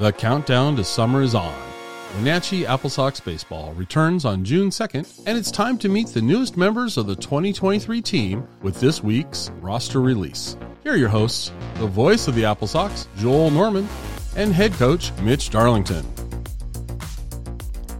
The countdown to summer is on. Wenatchee Apple Sox Baseball returns on June 2nd, and it's time to meet the newest members of the 2023 team with this week's roster release. Here are your hosts, the voice of the Apple Sox, Joel Norman, and head coach Mitch Darlington.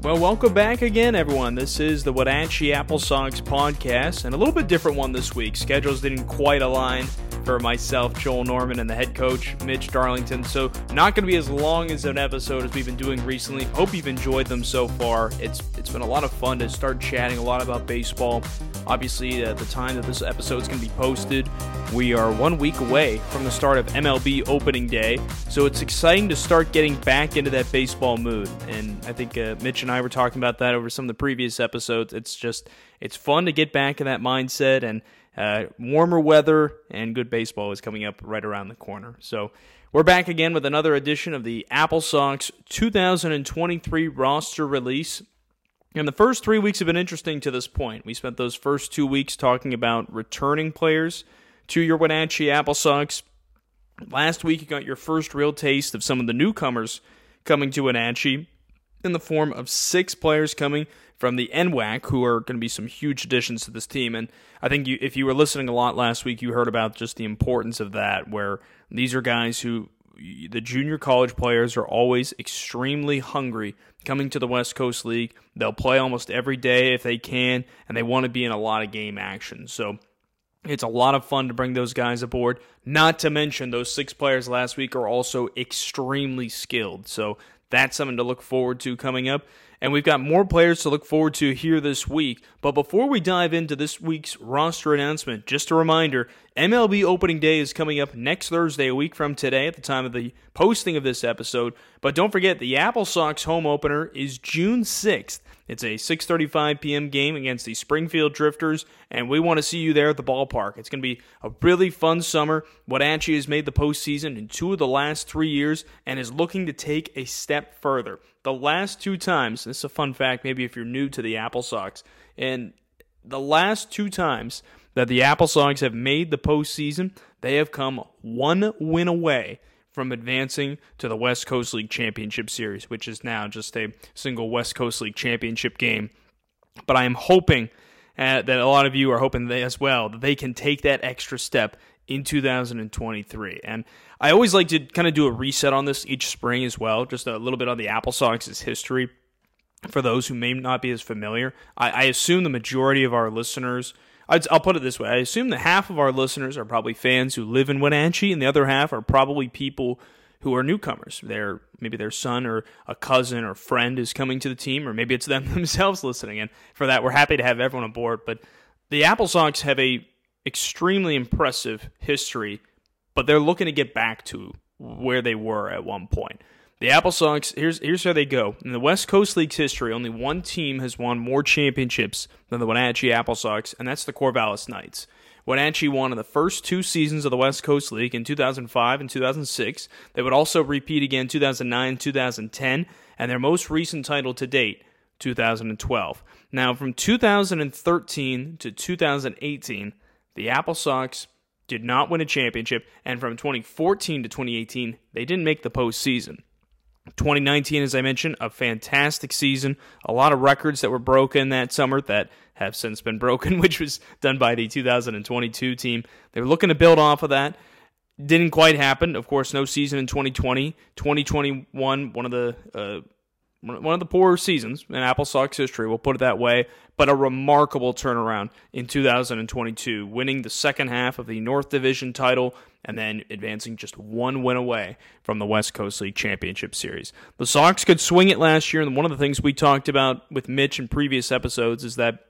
Well, welcome back again, everyone. This is the Wenatchee Apple Sox podcast, and a little bit different one this week. Schedules didn't quite align for myself, Joel Norman, and the head coach, Mitch Darlington. So, not going to be as long as an episode as we've been doing recently. Hope you've enjoyed them so far. It's it's been a lot of fun to start chatting a lot about baseball. Obviously, at the time that this episode is going to be posted, we are one week away from the start of MLB opening day. So, it's exciting to start getting back into that baseball mood. And I think uh, Mitch and I were talking about that over some of the previous episodes. It's just it's fun to get back in that mindset and uh, warmer weather and good baseball is coming up right around the corner. So we're back again with another edition of the Apple Sox 2023 roster release. And the first three weeks have been interesting to this point. We spent those first two weeks talking about returning players to your Wenatchee Apple Sox. Last week, you got your first real taste of some of the newcomers coming to Wenatchee in the form of six players coming from the NWAC, who are going to be some huge additions to this team. And I think you, if you were listening a lot last week, you heard about just the importance of that, where these are guys who the junior college players are always extremely hungry coming to the West Coast League. They'll play almost every day if they can, and they want to be in a lot of game action. So it's a lot of fun to bring those guys aboard. Not to mention, those six players last week are also extremely skilled. So that's something to look forward to coming up. And we've got more players to look forward to here this week. But before we dive into this week's roster announcement, just a reminder MLB opening day is coming up next Thursday, a week from today, at the time of the posting of this episode. But don't forget, the Apple Sox home opener is June 6th. It's a 6:35 p.m. game against the Springfield Drifters, and we want to see you there at the ballpark. It's going to be a really fun summer. Wenatchee has made the postseason in two of the last three years and is looking to take a step further. The last two times, this is a fun fact, maybe if you're new to the Apple Sox, and the last two times that the Apple Sox have made the postseason, they have come one win away from advancing to the West Coast League Championship Series, which is now just a single West Coast League Championship game. But I am hoping uh, that a lot of you are hoping as well that they can take that extra step in 2023. And I always like to kind of do a reset on this each spring as well, just a little bit on the Apple Sox's history. For those who may not be as familiar, I, I assume the majority of our listeners i will put it this way: I assume that half of our listeners are probably fans who live in Wenatchee, and the other half are probably people who are newcomers. They're maybe their son or a cousin or friend is coming to the team, or maybe it's them themselves listening. And for that, we're happy to have everyone on board. But the Apple Sox have a extremely impressive history, but they're looking to get back to where they were at one point. The Apple Sox, here's here's how they go. In the West Coast League's history, only one team has won more championships than the Wenatchee Apple Sox, and that's the Corvallis Knights. Wenatchee won in the first two seasons of the West Coast League in 2005 and 2006. They would also repeat again 2009 2010, and their most recent title to date, 2012. Now, from 2013 to 2018, the Apple Sox did not win a championship, and from 2014 to 2018, they didn't make the postseason. 2019, as I mentioned, a fantastic season. A lot of records that were broken that summer that have since been broken, which was done by the 2022 team. They were looking to build off of that. Didn't quite happen. Of course, no season in 2020. 2021, one of the uh, one of the poorer seasons in Apple Sox history, we'll put it that way, but a remarkable turnaround in 2022, winning the second half of the North Division title and then advancing just one win away from the West Coast League Championship Series. The Sox could swing it last year, and one of the things we talked about with Mitch in previous episodes is that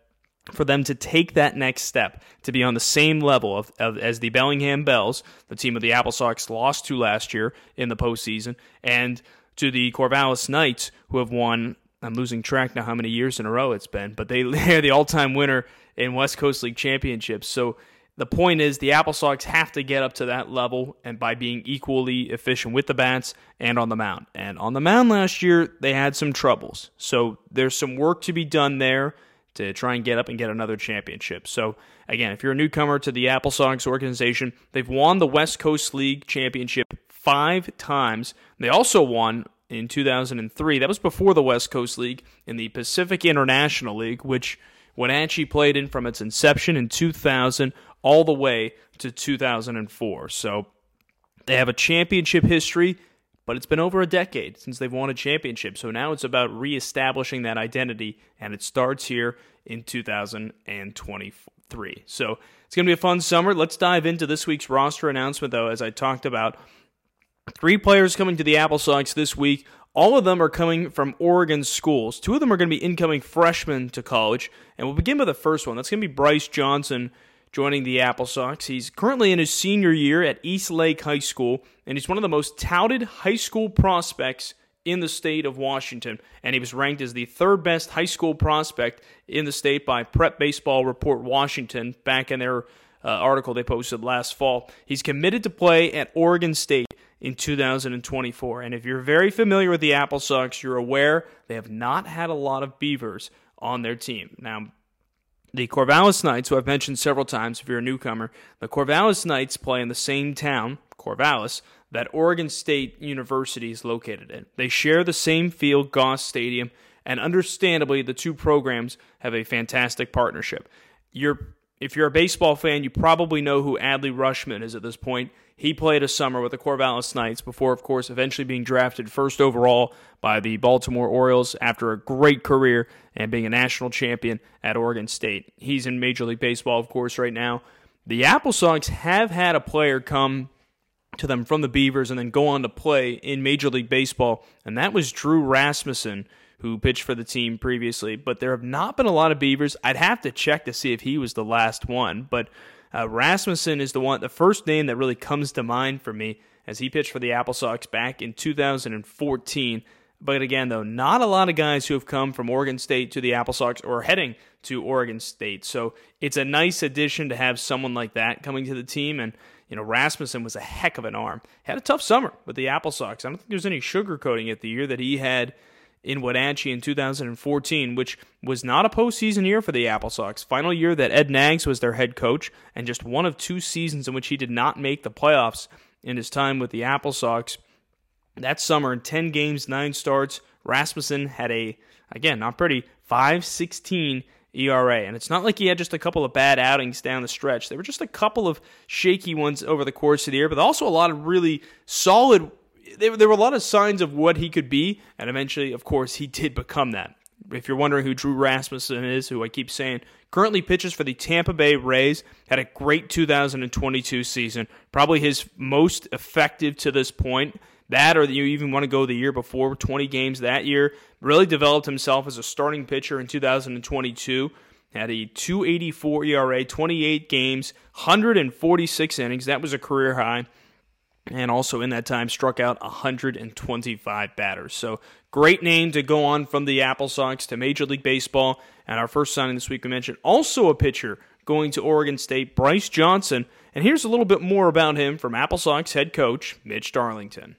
for them to take that next step to be on the same level of, of, as the Bellingham Bells, the team of the Apple Sox lost to last year in the postseason, and to the Corvallis Knights, who have won. I'm losing track now how many years in a row it's been, but they are the all-time winner in West Coast League championships. So the point is the Apple Sox have to get up to that level and by being equally efficient with the bats and on the mound. And on the mound last year, they had some troubles. So there's some work to be done there to try and get up and get another championship. So again, if you're a newcomer to the Apple Sox organization, they've won the West Coast League championship five times. They also won in 2003. That was before the West Coast League in the Pacific International League, which Wenatchee played in from its inception in 2000 all the way to 2004. So they have a championship history, but it's been over a decade since they've won a championship. So now it's about reestablishing that identity, and it starts here in 2023. So it's going to be a fun summer. Let's dive into this week's roster announcement, though, as I talked about. Three players coming to the Apple Sox this week. All of them are coming from Oregon schools. Two of them are going to be incoming freshmen to college. And we'll begin with the first one. That's going to be Bryce Johnson joining the Apple Sox. He's currently in his senior year at Eastlake High School, and he's one of the most touted high school prospects in the state of Washington. And he was ranked as the third best high school prospect in the state by Prep Baseball Report Washington back in their uh, article they posted last fall. He's committed to play at Oregon State in 2024. And if you're very familiar with the Apple Sox, you're aware they have not had a lot of Beavers on their team. Now, the Corvallis Knights, who I've mentioned several times if you're a newcomer, the Corvallis Knights play in the same town, Corvallis, that Oregon State University is located in. They share the same field, Goss Stadium, and understandably, the two programs have a fantastic partnership. You're if you're a baseball fan, you probably know who Adley Rutschman is at this point. He played a summer with the Corvallis Knights before, of course, eventually being drafted first overall by the Baltimore Orioles after a great career and being a national champion at Oregon State. He's in Major League Baseball, of course, right now. The Apple Sox have had a player come to them from the Beavers and then go on to play in Major League Baseball, and that was Drew Rasmussen who pitched for the team previously, but there have not been a lot of Beavers. I'd have to check to see if he was the last one, but uh, Rasmussen is the one, the first name that really comes to mind for me as he pitched for the Apple Sox back in 2014. But again, though, not a lot of guys who have come from Oregon State to the Apple Sox or heading to Oregon State. So it's a nice addition to have someone like that coming to the team. And, you know, Rasmussen was a heck of an arm. Had a tough summer with the Apple Sox. I don't think there's any sugarcoating it the year that he had in Wenatchee in 2014, which was not a postseason year for the Apple Sox. Final year that Ed Knaggs was their head coach, and just one of two seasons in which he did not make the playoffs in his time with the Apple Sox. That summer, in 10 games, 9 starts, Rasmussen had a, again, not pretty, 516 ERA. And it's not like he had just a couple of bad outings down the stretch. There were just a couple of shaky ones over the course of the year, but also a lot of really solid there, there were a lot of signs of what he could be, and eventually, of course, he did become that. If you're wondering who Drew Rasmussen is, who I keep saying currently pitches for the Tampa Bay Rays, had a great 2022 season, probably his most effective to this point. That, or you even want to go the year before, 20 games that year. Really developed himself as a starting pitcher in 2022. Had a 284 ERA, 28 games, 146 innings. That was a career high and also in that time struck out 125 batters. So great name to go on from the Apple Sox to Major League Baseball. And our first signing this week we mentioned also a pitcher going to Oregon State, Bryce Johnson. And here's a little bit more about him from Apple Sox head coach Mitch Darlington.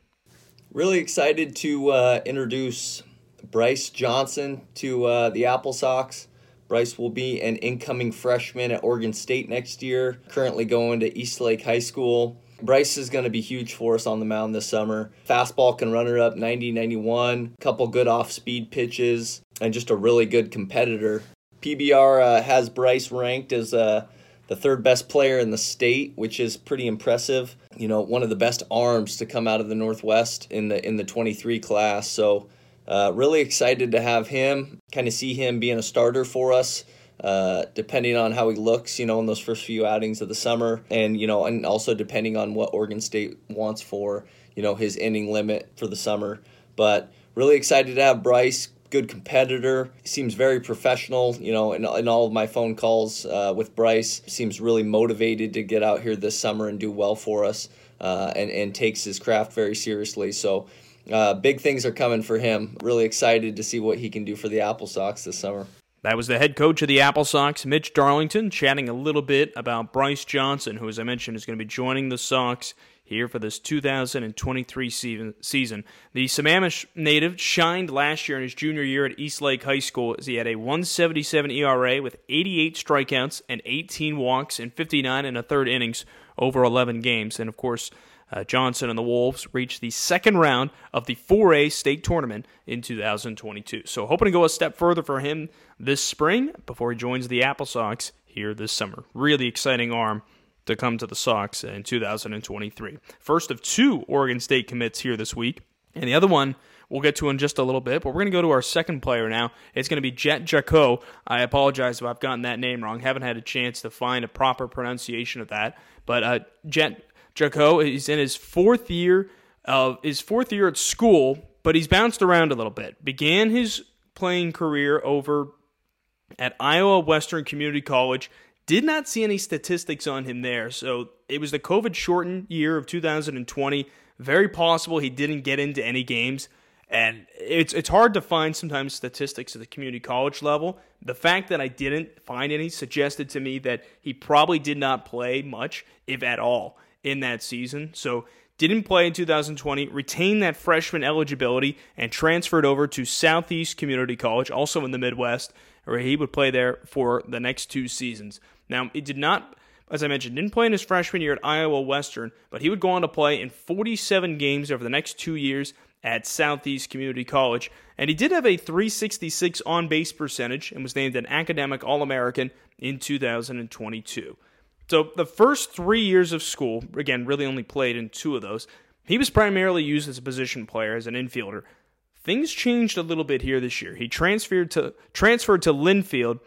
Really excited to uh, introduce Bryce Johnson to uh, the Apple Sox. Bryce will be an incoming freshman at Oregon State next year, currently going to Eastlake High School. Bryce is going to be huge for us on the mound this summer. Fastball can run her up 90 91, couple good off speed pitches, and just a really good competitor. PBR uh, has Bryce ranked as uh, the third best player in the state, which is pretty impressive. You know, one of the best arms to come out of the Northwest in the in the 23 class. So, uh, really excited to have him. Kind of see him being a starter for us uh, depending on how he looks, you know, in those first few outings of the summer, and you know, and also depending on what Oregon State wants for you know his inning limit for the summer. But really excited to have Bryce. Good competitor. Seems very professional. You know, in, in all of my phone calls uh, with Bryce, seems really motivated to get out here this summer and do well for us, uh, and and takes his craft very seriously. So. Uh, big things are coming for him. Really excited to see what he can do for the Apple Sox this summer. That was the head coach of the Apple Sox, Mitch Darlington, chatting a little bit about Bryce Johnson, who, as I mentioned, is going to be joining the Sox here for this 2023 season. The Sammamish native shined last year in his junior year at Eastlake High School as he had a 177 ERA with 88 strikeouts and 18 walks in 59 and a third innings over 11 games. And of course, uh, Johnson and the Wolves reached the second round of the 4A state tournament in 2022. So hoping to go a step further for him this spring before he joins the Apple Sox here this summer. Really exciting arm to come to the Sox in 2023. First of two Oregon State commits here this week, and the other one we'll get to in just a little bit. But we're going to go to our second player now. It's going to be Jhett Jacquot. I apologize if I've gotten that name wrong. Haven't had a chance to find a proper pronunciation of that. But uh, Jhett Jacquot is in his fourth year of his fourth year at school, but he's bounced around a little bit. Began his playing career over at Iowa Western Community College. Did not see any statistics on him there. So it was the COVID shortened year of 2020. Very possible he didn't get into any games. And it's it's hard to find sometimes statistics at the community college level. The fact that I didn't find any suggested to me that he probably did not play much, if at all, in that season. So didn't play in 2020, retained that freshman eligibility, and transferred over to Southeast Community College, also in the Midwest, where he would play there for the next two seasons. Now, it did not, as I mentioned, didn't play in his freshman year at Iowa Western, but he would go on to play in 47 games over the next two years at Southeast Community College. And he did have a 366 on base percentage and was named an academic All American in 2022. So the first three years of school, again, really only played in two of those, he was primarily used as a position player, as an infielder. Things changed a little bit here this year. He transferred to transferred to Linfield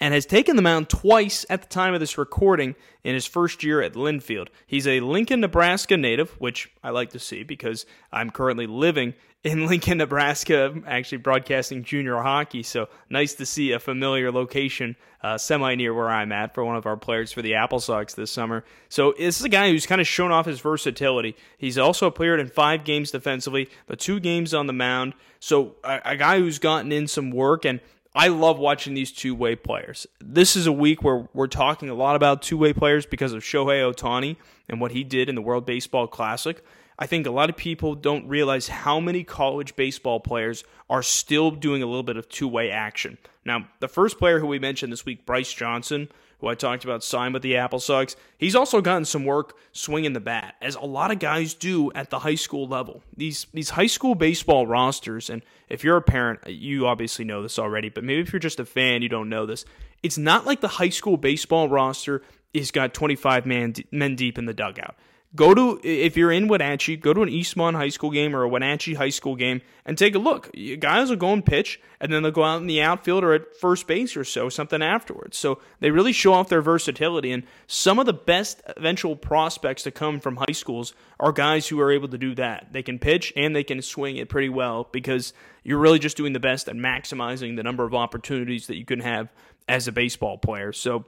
and has taken the mound twice at the time of this recording in his first year at Linfield. He's a Lincoln, Nebraska native, which I like to see because I'm currently living in Lincoln, Nebraska, actually broadcasting junior hockey. So nice to see a familiar location uh, semi near where I'm at for one of our players for the Apple Sox this summer. So this is a guy who's kind of shown off his versatility. He's also appeared in five games defensively, the two games on the mound. So a, a guy who's gotten in some work and I love watching these two way players. This is a week where we're talking a lot about two way players because of Shohei Ohtani and what he did in the World Baseball Classic. I think a lot of people don't realize how many college baseball players are still doing a little bit of two way action. Now, the first player who we mentioned this week, Bryce Johnson, who I talked about signed with the Apple Sox, he's also gotten some work swinging the bat, as a lot of guys do at the high school level. These these high school baseball rosters, and if you're a parent, you obviously know this already, but maybe if you're just a fan, you don't know this. It's not like the high school baseball roster is got 25 man, men deep in the dugout. Go to if you're in Wenatchee, go to an Eastmont High School game or a Wenatchee High School game and take a look. Guys will go and pitch, and then they'll go out in the outfield or at first base or so, something afterwards. So they really show off their versatility. And some of the best eventual prospects to come from high schools are guys who are able to do that. They can pitch and they can swing it pretty well because you're really just doing the best at maximizing the number of opportunities that you can have as a baseball player. So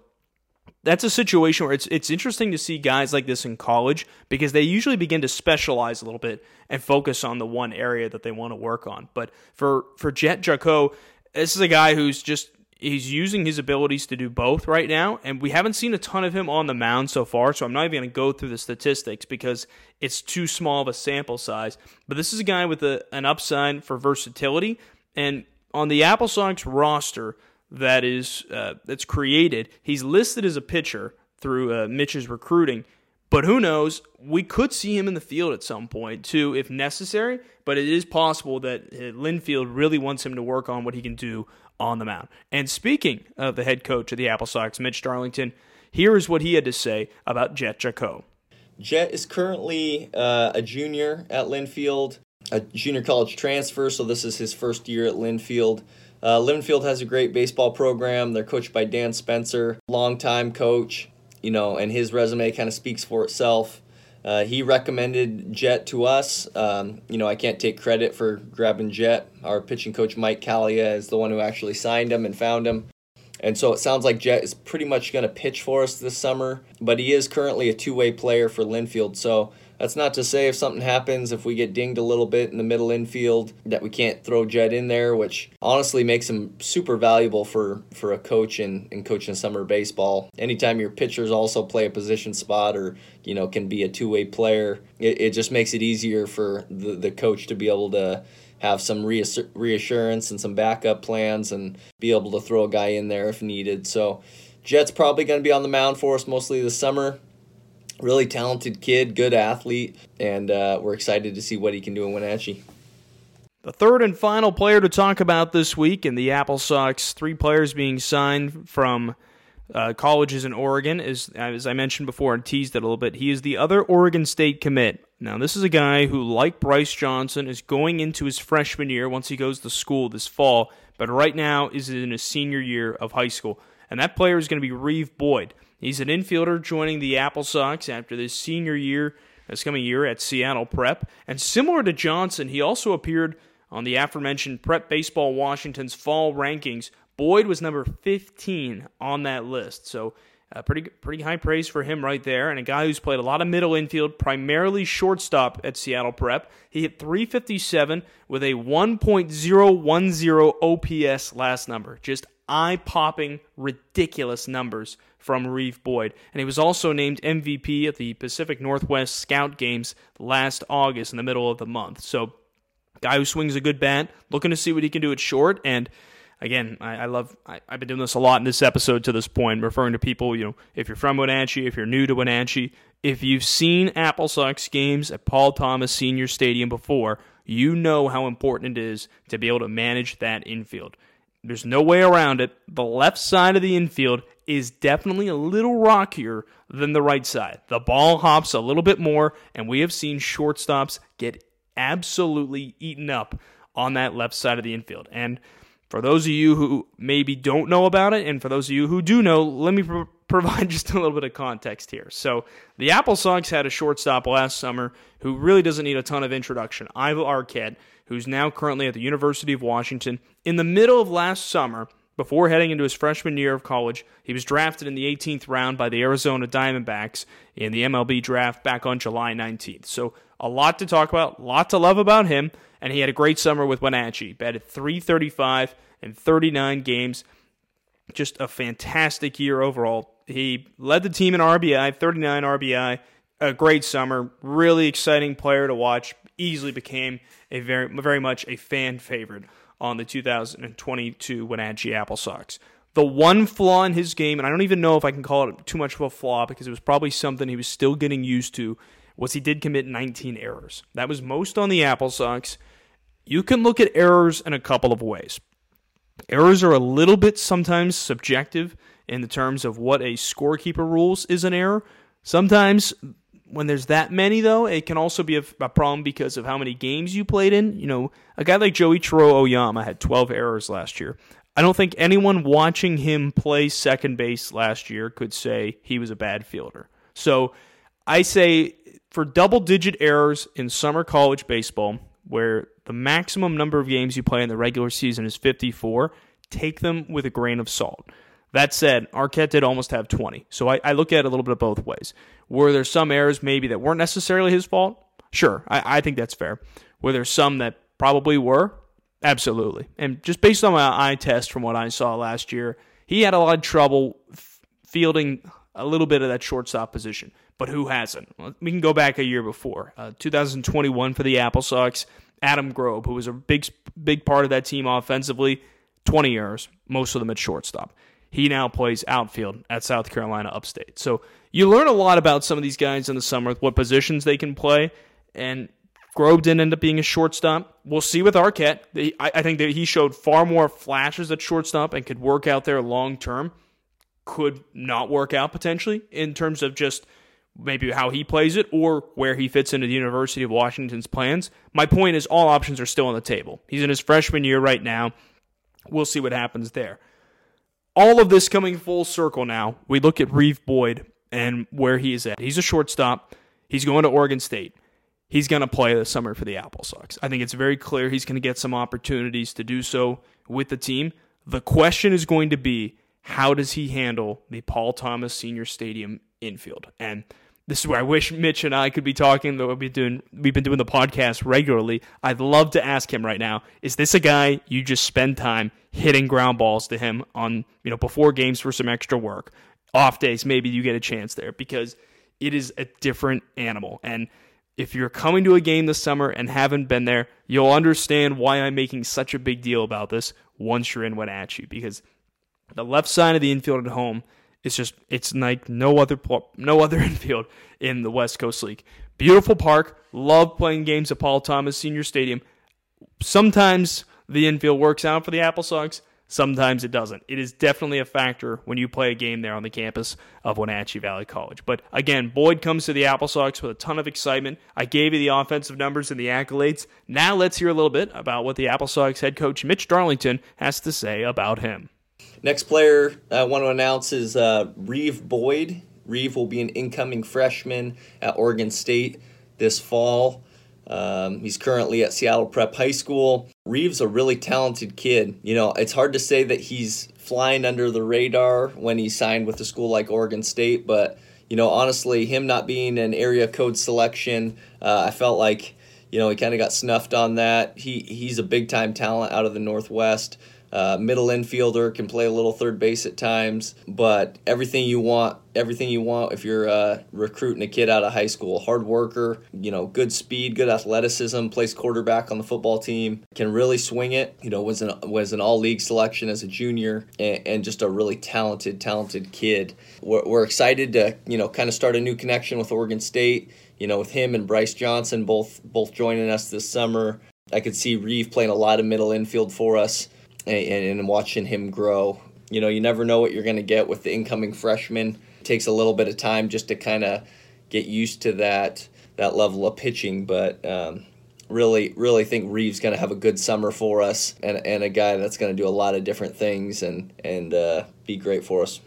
that's a situation where it's it's interesting to see guys like this in college because they usually begin to specialize a little bit and focus on the one area that they want to work on. But for for Jhett Jacquot, this is a guy who's just he's using his abilities to do both right now, and we haven't seen a ton of him on the mound so far. So I'm not even going to go through the statistics because it's too small of a sample size. But this is a guy with a, an upside for versatility, and on the Apple Sox roster that is uh, that's created. He's listed as a pitcher through uh, Mitch's recruiting, but who knows? We could see him in the field at some point too, if necessary. But it is possible that uh, Linfield really wants him to work on what he can do on the mound. And speaking of the head coach of the Apple Sox, Mitch Darlington, here is what he had to say about Jhett Jacquot. Jhett is currently uh, a junior at Linfield, a junior college transfer, so this is his first year at Linfield. Uh, Linfield has a great baseball program. They're coached by Dan Spencer, longtime coach, you know, and his resume kind of speaks for itself. Uh, he recommended Jhett to us. Um, you know, I can't take credit for grabbing Jhett. Our pitching coach, Mike Calia, is the one who actually signed him and found him. And so it sounds like Jhett is pretty much going to pitch for us this summer, but he is currently a two way player for Linfield. So that's not to say if something happens, if we get dinged a little bit in the middle infield, that we can't throw Jhett in there, which honestly makes him super valuable for, for a coach in, in coaching summer baseball. Anytime your pitchers also play a position spot or, you know, can be a two way player, it, it just makes it easier for the, the coach to be able to have some reassurance and some backup plans and be able to throw a guy in there if needed. So Jhett's probably going to be on the mound for us mostly this summer really talented kid, good athlete, and uh, we're excited to see what he can do in Wenatchee. The third and final player to talk about this week in the Apple Sox, three players being signed from uh, colleges in Oregon, is as I mentioned before and teased it a little bit. He is the other Oregon State commit. Now, this is a guy who, like Bryce Johnson, is going into his freshman year once he goes to school this fall, but right now is in his senior year of high school. And that player is going to be Reeve Boyd. He's an infielder joining the Apple Sox after this senior year, this coming year at Seattle Prep. And similar to Johnson, he also appeared on the aforementioned Prep Baseball Washington's fall rankings. Boyd was number 15 on that list. So, uh, pretty pretty high praise for him right there, and a guy who's played a lot of middle infield, primarily shortstop at Seattle Prep. He hit 357 with a 1.010 OPS last number, just eye-popping, ridiculous numbers from Reeve Boyd. And he was also named MVP at the Pacific Northwest Scout Games last August in the middle of the month. So guy who swings a good bat, looking to see what he can do at short. And again, I, I love. I, have been doing this a lot in this episode to this point, referring to people. You know, if you're from Wenatchee, if you're new to Wenatchee, if you've seen Apple Sox games at Paul Thomas Senior Stadium before, you know how important it is to be able to manage that infield. There's no way around it. The left side of the infield is definitely a little rockier than the right side. The ball hops a little bit more, and we have seen shortstops get absolutely eaten up on that left side of the infield. And for those of you who maybe don't know about it, and for those of you who do know, let me pro- provide just a little bit of context here. So, the Apple Sox had a shortstop last summer who really doesn't need a ton of introduction. Aiva Arquette, who's now currently at the University of Washington. In the middle of last summer, before heading into his freshman year of college, he was drafted in the 18th round by the Arizona Diamondbacks in the MLB draft back on July 19th. So, a lot to talk about, a lot to love about him, and he had a great summer with Wenatchee. Batted 335 in 39 games. Just a fantastic year overall. He led the team in RBI, 39 RBI. A great summer, really exciting player to watch. Easily became a very, very much a fan favorite on the 2022 Wenatchee Apple Sox. The one flaw in his game, and I don't even know if I can call it too much of a flaw because it was probably something he was still getting used to, was he did commit 19 errors. That was most on the Apple Sox. You can look at errors in a couple of ways. Errors are a little bit sometimes subjective in the terms of what a scorekeeper rules is an error. Sometimes when there's that many, though, it can also be a, a, problem because of how many games you played in. You know, a guy like Joichiro Oyama had 12 errors last year. I don't think anyone watching him play second base last year could say he was a bad fielder. So I say for double digit errors in summer college baseball, where the maximum number of games you play in the regular season is 54, take them with a grain of salt. That said, Arquette did almost have 20. So I, I, look at it a little bit of both ways. Were there some errors maybe that weren't necessarily his fault? Sure, I, I think that's fair. Were there some that probably were? Absolutely. And just based on my eye test from what I saw last year, he had a lot of trouble fielding a little bit of that shortstop position but who hasn't? We can go back a year before, uh, 2021 for the Apple Sox. Adam Grobe, who was a big big part of that team offensively, 20 years, most of them at shortstop. He now plays outfield at South Carolina Upstate. So you learn a lot about some of these guys in the summer, what positions they can play, and Grobe didn't end up being a shortstop. We'll see with Arquette. I think that he showed far more flashes at shortstop and could work out there long term. Could not work out potentially in terms of just maybe how he plays it or where he fits into the University of Washington's plans. My point is, all options are still on the table. He's in his freshman year right now. We'll see what happens there. All of this coming full circle now. We look at Reeve Boyd and where he is at. He's a shortstop. He's going to Oregon State. He's going to play this summer for the Apple Sox. I think it's very clear he's going to get some opportunities to do so with the team. The question is going to be how does he handle the Paul Thomas Senior Stadium infield? And this is where I wish Mitch and I could be talking. Though we've been doing we've been doing the podcast regularly. I'd love to ask him right now: Is this a guy you just spend time hitting ground balls to him on you know before games for some extra work? Off days, maybe you get a chance there because it is a different animal. And if you're coming to a game this summer and haven't been there, you'll understand why I'm making such a big deal about this once you're in Wenatchee because the left side of the infield at home It's just it's like no other no other infield in the West Coast League. Beautiful park. Love playing games at Paul Thomas Senior Stadium. Sometimes the infield works out for the Apple Sox. Sometimes it doesn't. It is definitely a factor when you play a game there on the campus of Wenatchee Valley College. But again, Boyd comes to the Apple Sox with a ton of excitement. I gave you the offensive numbers and the accolades. Now let's hear a little bit about what the Apple Sox head coach Mitch Darlington has to say about him. Next player I want to announce is uh, Reeve Boyd. Reeve will be an incoming freshman at Oregon State this fall. Um, he's currently at Seattle Prep High School. Reeves a really talented kid. You know, it's hard to say that he's flying under the radar when he signed with a school like Oregon State, but you know, honestly, him not being an area code selection, uh, I felt like you know he kind of got snuffed on that. He he's a big time talent out of the Northwest. Uh, middle infielder can play a little third base at times, but everything you want, everything you want if you're uh, recruiting a kid out of high school. Hard worker, you know, good speed, good athleticism, plays quarterback on the football team, can really swing it. You know, was an was an all league selection as a junior, and, and just a really talented, talented kid. We're, we're excited to you know kind of start a new connection with Oregon State. You know, with him and Bryce Johnson both both joining us this summer. I could see Reeve playing a lot of middle infield for us and, and watching him grow. You know, you never know what you're going to get with the incoming freshman. It takes a little bit of time just to kind of get used to that that level of pitching, but um, really, really think Reeves going to have a good summer for us, and and a guy that's going to do a lot of different things and and uh, be great for us.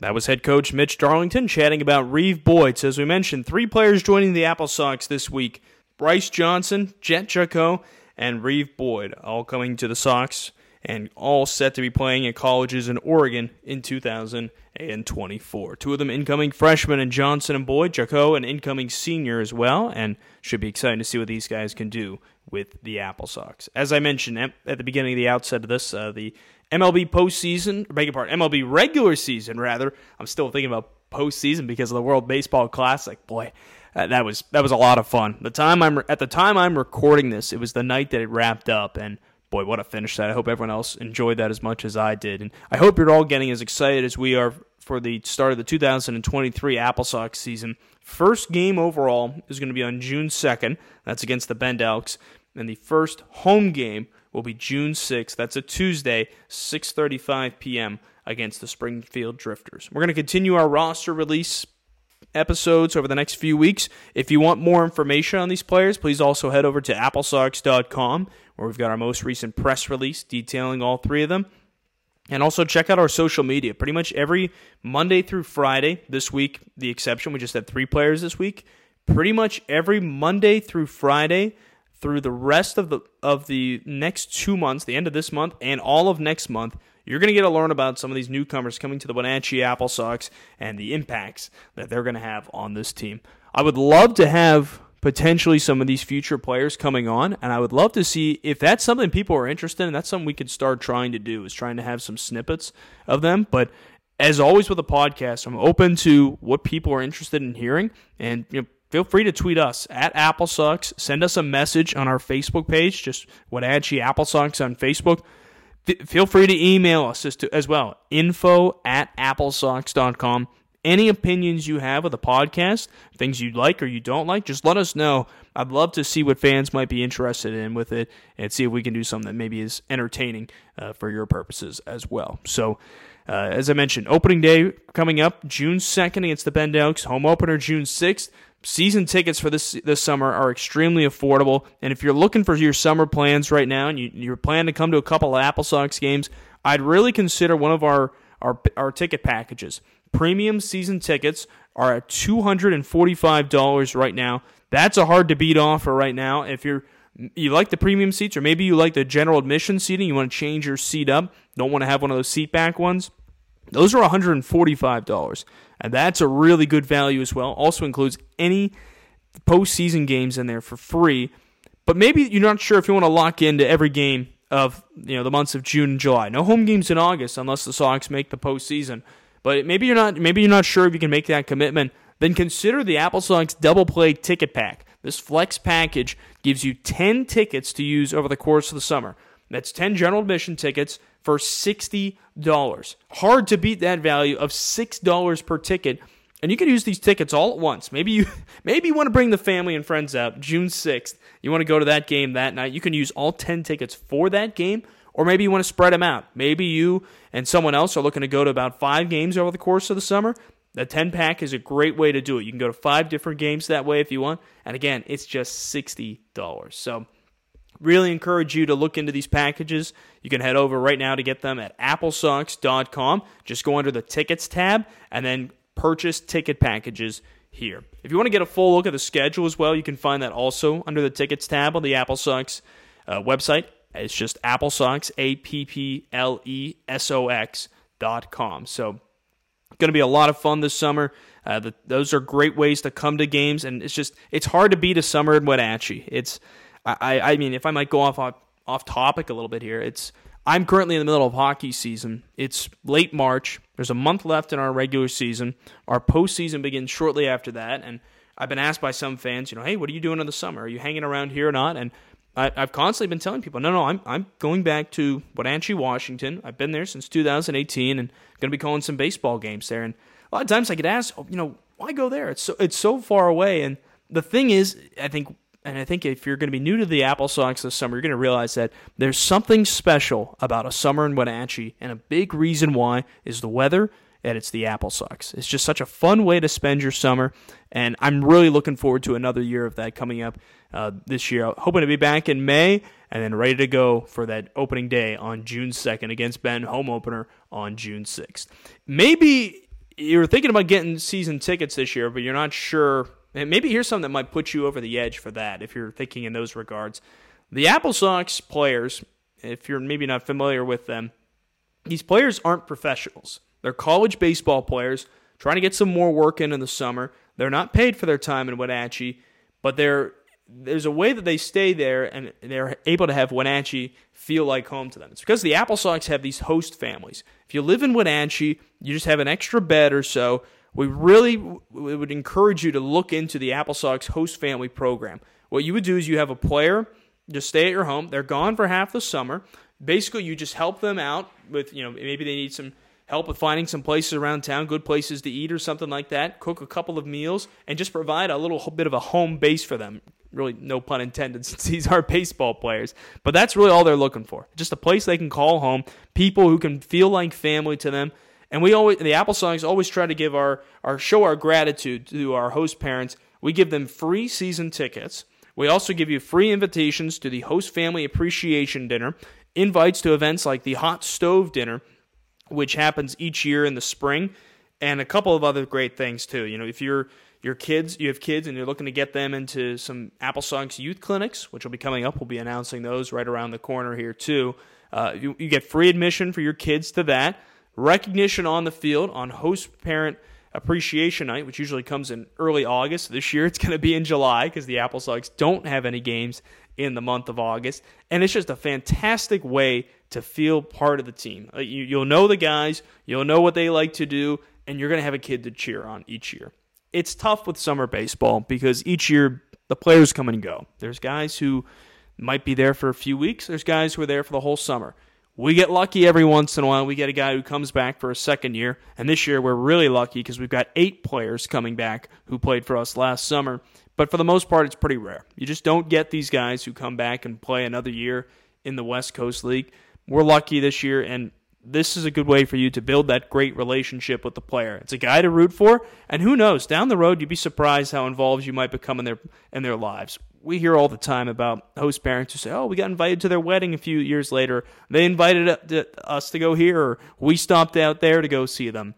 That was head coach Mitch Darlington chatting about Reeve Boyd. So as we mentioned, three players joining the Apple Sox this week: Bryce Johnson, Jhett Jacquot, and Reeve Boyd, all coming to the Sox and all set to be playing at colleges in Oregon in 2024. Two of them incoming freshmen and Johnson and Boyd, Jacquot an incoming senior as well, and should be exciting to see what these guys can do with the Apple Sox. As I mentioned at the beginning of the outset of this, uh, the MLB postseason, beg your pardon, MLB regular season rather. I'm still thinking about postseason because of the World Baseball Classic. Boy, uh, that was that was a lot of fun. The time I'm at the time I'm recording this, it was the night that it wrapped up, and boy, what a finish that. I hope everyone else enjoyed that as much as I did. And I hope you're all getting as excited as we are for the start of the 2023 Apple Sox season. First game overall is going to be on June 2nd. That's against the Bend Elks. And the first home game will be June 6th. That's a Tuesday, 6:35 p.m. against the Springfield Drifters. We're going to continue our roster release episodes over the next few weeks. If you want more information on these players, please also head over to applesox.com where we've got our most recent press release detailing all three of them. And also check out our social media. Pretty much every Monday through Friday, this week, the exception, we just had three players this week. Pretty much every Monday through Friday, through the rest of the of the next two months, the end of this month and all of next month, you're going to get to learn about some of these newcomers coming to the Wenatchee Apple Sox and the impacts that they're going to have on this team. I would love to have potentially some of these future players coming on. And I would love to see if that's something people are interested in. That's something we could start trying to do is trying to have some snippets of them. But as always with a podcast, I'm open to what people are interested in hearing. And you know, feel free to tweet us at Apple Sox. Send us a message on our Facebook page, just Wenatchee Apple Sox on Facebook. F- feel free to email us as, to, as well, info at applesox.com any opinions you have of the podcast, things you like or you don't like, just let us know. I'd love to see what fans might be interested in with it and see if we can do something that maybe is entertaining uh, for your purposes as well. So, uh, as I mentioned, opening day coming up June 2nd against the Bend Elks, home opener June 6th. Season tickets for this this summer are extremely affordable, and if you're looking for your summer plans right now and you, you're planning to come to a couple of Apple Sox games, I'd really consider one of our our, our ticket packages. Premium season tickets are at $245 right now. That's a hard to beat offer right now. If you're you like the premium seats or maybe you like the general admission seating, you want to change your seat up, don't want to have one of those seat back ones. Those are $145. And that's a really good value as well. Also includes any postseason games in there for free. But maybe you're not sure if you want to lock into every game of you know the months of June and July. No home games in August unless the Sox make the postseason. But maybe you're not maybe you're not sure if you can make that commitment. Then consider the Apple Sox double play ticket pack. This flex package gives you 10 tickets to use over the course of the summer. That's 10 general admission tickets for $60. Hard to beat that value of $6 per ticket. And you can use these tickets all at once. Maybe you maybe you want to bring the family and friends out June 6th. You want to go to that game that night. You can use all 10 tickets for that game or maybe you want to spread them out. Maybe you and someone else are looking to go to about 5 games over the course of the summer. The 10 pack is a great way to do it. You can go to 5 different games that way if you want. And again, it's just $60. So Really encourage you to look into these packages. You can head over right now to get them at applesox.com. Just go under the tickets tab and then purchase ticket packages here. If you want to get a full look at the schedule as well, you can find that also under the tickets tab on the Apple uh, website. It's just Applesox, A P P L E S O X dot com. So, going to be a lot of fun this summer. Uh, the, those are great ways to come to games, and it's just it's hard to beat a summer in Wenatchee. It's I, I mean, if I might go off, off off topic a little bit here, it's I'm currently in the middle of hockey season. It's late March. There's a month left in our regular season. Our postseason begins shortly after that, and I've been asked by some fans, you know, hey, what are you doing in the summer? Are you hanging around here or not? And I, have constantly been telling people, no, no, I'm I'm going back to Wenatchee, Washington. I've been there since 2018, and going to be calling some baseball games there. And a lot of times I get asked, oh, you know, why go there? It's so it's so far away. And the thing is, I think and I think if you're going to be new to the Apple Sox this summer, you're going to realize that there's something special about a summer in Wenatchee, and a big reason why is the weather and it's the Apple Sox. It's just such a fun way to spend your summer, and I'm really looking forward to another year of that coming up uh, this year. Hoping to be back in May and then ready to go for that opening day on June 2nd against Bend, home opener on June 6th. Maybe you're thinking about getting season tickets this year, but you're not sure and maybe here's something that might put you over the edge for that if you're thinking in those regards. The Apple Sox players, if you're maybe not familiar with them, these players aren't professionals. They're college baseball players trying to get some more work in in the summer. They're not paid for their time in Wenatchee, but there's a way that they stay there and they're able to have Wenatchee feel like home to them. It's because the Apple Sox have these host families. If you live in Wenatchee, you just have an extra bed or so we really we would encourage you to look into the Apple Sox host family program. What you would do is you have a player just stay at your home. They're gone for half the summer. Basically, you just help them out with, you know, maybe they need some help with finding some places around town, good places to eat or something like that. Cook a couple of meals and just provide a little bit of a home base for them. Really, no pun intended, since these are baseball players. But that's really all they're looking for. Just a place they can call home, people who can feel like family to them, and we always, the Apple Sox always try to give our, our show our gratitude to our host parents. We give them free season tickets. We also give you free invitations to the host family appreciation dinner, invites to events like the hot stove dinner, which happens each year in the spring, and a couple of other great things too. You know, if you're your kids, you have kids, and you're looking to get them into some Apple Sox youth clinics, which will be coming up. We'll be announcing those right around the corner here too. Uh, you, you get free admission for your kids to that recognition on the field on host parent appreciation night, which usually comes in early August. This year it's going to be in July because the Apple Sox don't have any games in the month of August. And it's just a fantastic way to feel part of the team. Uh, you, will know the guys, you'll know what they like to do, and you're going to have a kid to cheer on each year. It's tough with summer baseball because each year the players come and go. There's guys who might be there for a few weeks, there's guys who are there for the whole summer. We get lucky every once in a while. We get a guy who comes back for a second year. And this year, we're really lucky because we've got eight players coming back who played for us last summer. But for the most part, it's pretty rare. You just don't get these guys who come back and play another year in the West Coast League. We're lucky this year, and this is a good way for you to build that great relationship with the player. It's a guy to root for, and who knows, down the road you'd be surprised how involved you might become in their in their lives we hear all the time about host parents who say, "Oh, we got invited to their wedding a few years later. They invited us to go here, or we stopped out there to go see them."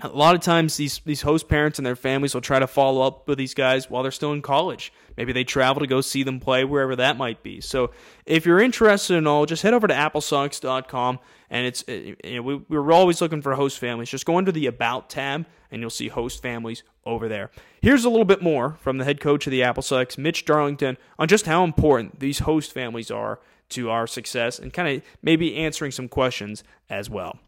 A lot of times, these these host parents and their families will try to follow up with these guys while they're still in college. Maybe they travel to go see them play wherever that might be. So, if you're interested in all, just head over to applesox.com and it's know, we, we're always looking for host families. Just go under the About tab and you'll see host families over there. Here's a little bit more from the head coach of the Apple Sox, Mitch Darlington, on just how important these host families are to our success and kind of maybe answering some questions as well.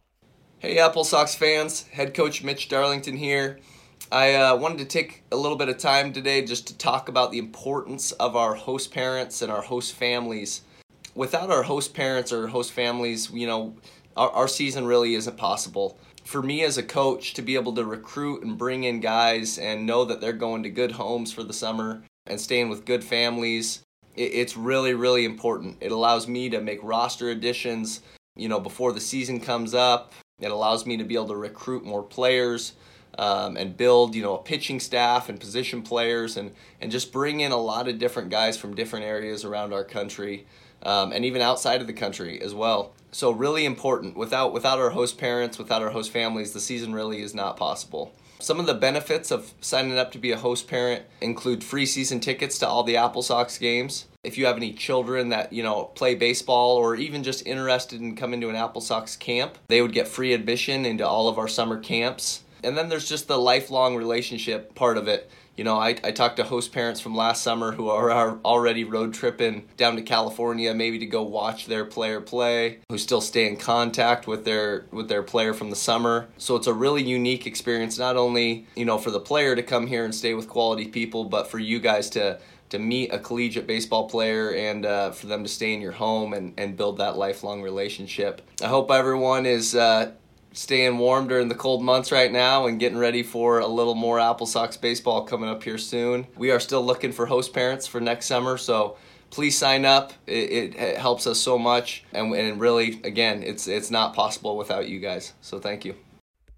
Hey, Apple Sox fans, head coach Mitch Darlington here. I uh, wanted to take a little bit of time today just to talk about the importance of our host parents and our host families. Without our host parents or host families, you know, our, our season really isn't possible. For me as a coach to be able to recruit and bring in guys and know that they're going to good homes for the summer and staying with good families, it, it's really, really important. It allows me to make roster additions, you know, before the season comes up. It allows me to be able to recruit more players um, and build, you know, a pitching staff and position players and, and just bring in a lot of different guys from different areas around our country um, and even outside of the country as well. So really important. Without without our host parents, without our host families, the season really is not possible. Some of the benefits of signing up to be a host parent include free season tickets to all the Apple Sox games. If you have any children that, you know, play baseball or even just interested in coming to an Apple Sox camp, they would get free admission into all of our summer camps. And then there's just the lifelong relationship part of it. You know, I, I talked to host parents from last summer who are, are already road tripping down to California maybe to go watch their player play, who still stay in contact with their with their player from the summer. So it's a really unique experience, not only, you know, for the player to come here and stay with quality people, but for you guys to to meet a collegiate baseball player and uh, for them to stay in your home and, and build that lifelong relationship. I hope everyone is uh, staying warm during the cold months right now and getting ready for a little more Apple Sox baseball coming up here soon. We are still looking for host parents for next summer, so please sign up. It, it, it helps us so much, and, and really, again, it's it's not possible without you guys. So thank you.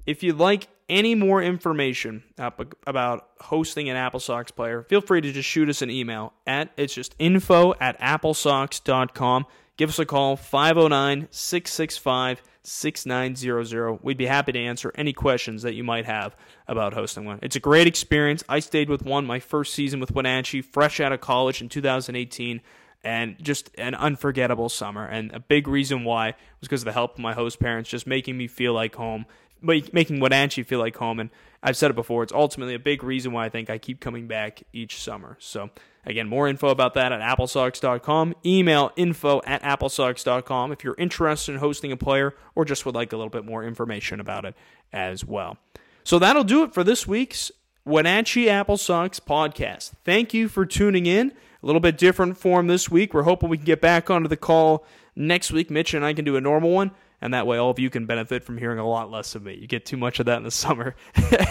If you'd like any more information about hosting an Apple Sox player, feel free to just shoot us an email at it's just info at applesox.com. Give us a call 509 665 6900. We'd be happy to answer any questions that you might have about hosting one. It's a great experience. I stayed with one my first season with Wenatchee, fresh out of college in 2018, and just an unforgettable summer. And a big reason why was because of the help of my host parents, just making me feel like home, making Wenatchee feel like home. And I've said it before, it's ultimately a big reason why I think I keep coming back each summer. So, again, more info about that at applesox.com. Email info at applesox.com if you're interested in hosting a player or just would like a little bit more information about it as well. So, that'll do it for this week's Wenatchee Apple Sox podcast. Thank you for tuning in. A little bit different form this week. We're hoping we can get back onto the call next week. Mitch and I can do a normal one and that way all of you can benefit from hearing a lot less of me. You get too much of that in the summer,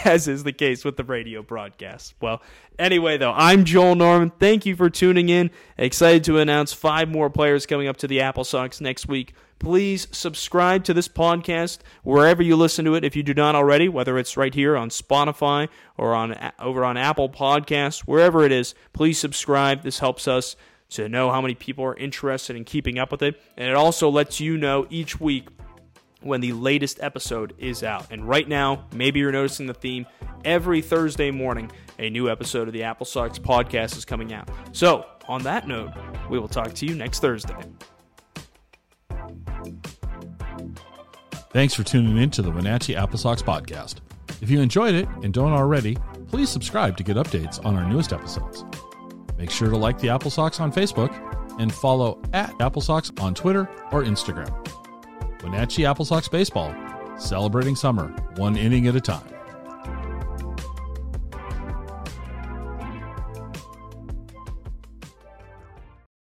as is the case with the radio broadcast. Well, anyway, though, I'm Joel Norman. Thank you for tuning in. Excited to announce five more players coming up to the Apple Sox next week. Please subscribe to this podcast wherever you listen to it if you do not already, whether it's right here on Spotify or on over on Apple Podcasts, wherever it is. Please subscribe. This helps us to know how many people are interested in keeping up with it. And it also lets you know each week when the latest episode is out. And right now, maybe you're noticing the theme. Every Thursday morning, a new episode of the Apple Sox podcast is coming out. So, on that note, we will talk to you next Thursday. Thanks for tuning in to the Wenatchee Apple Sox podcast. If you enjoyed it and don't already, please subscribe to get updates on our newest episodes. Make sure to like the Apple Sox on Facebook and follow at Apple Sox on Twitter or Instagram. Wenatchee Apple Sox Baseball, celebrating summer one inning at a time.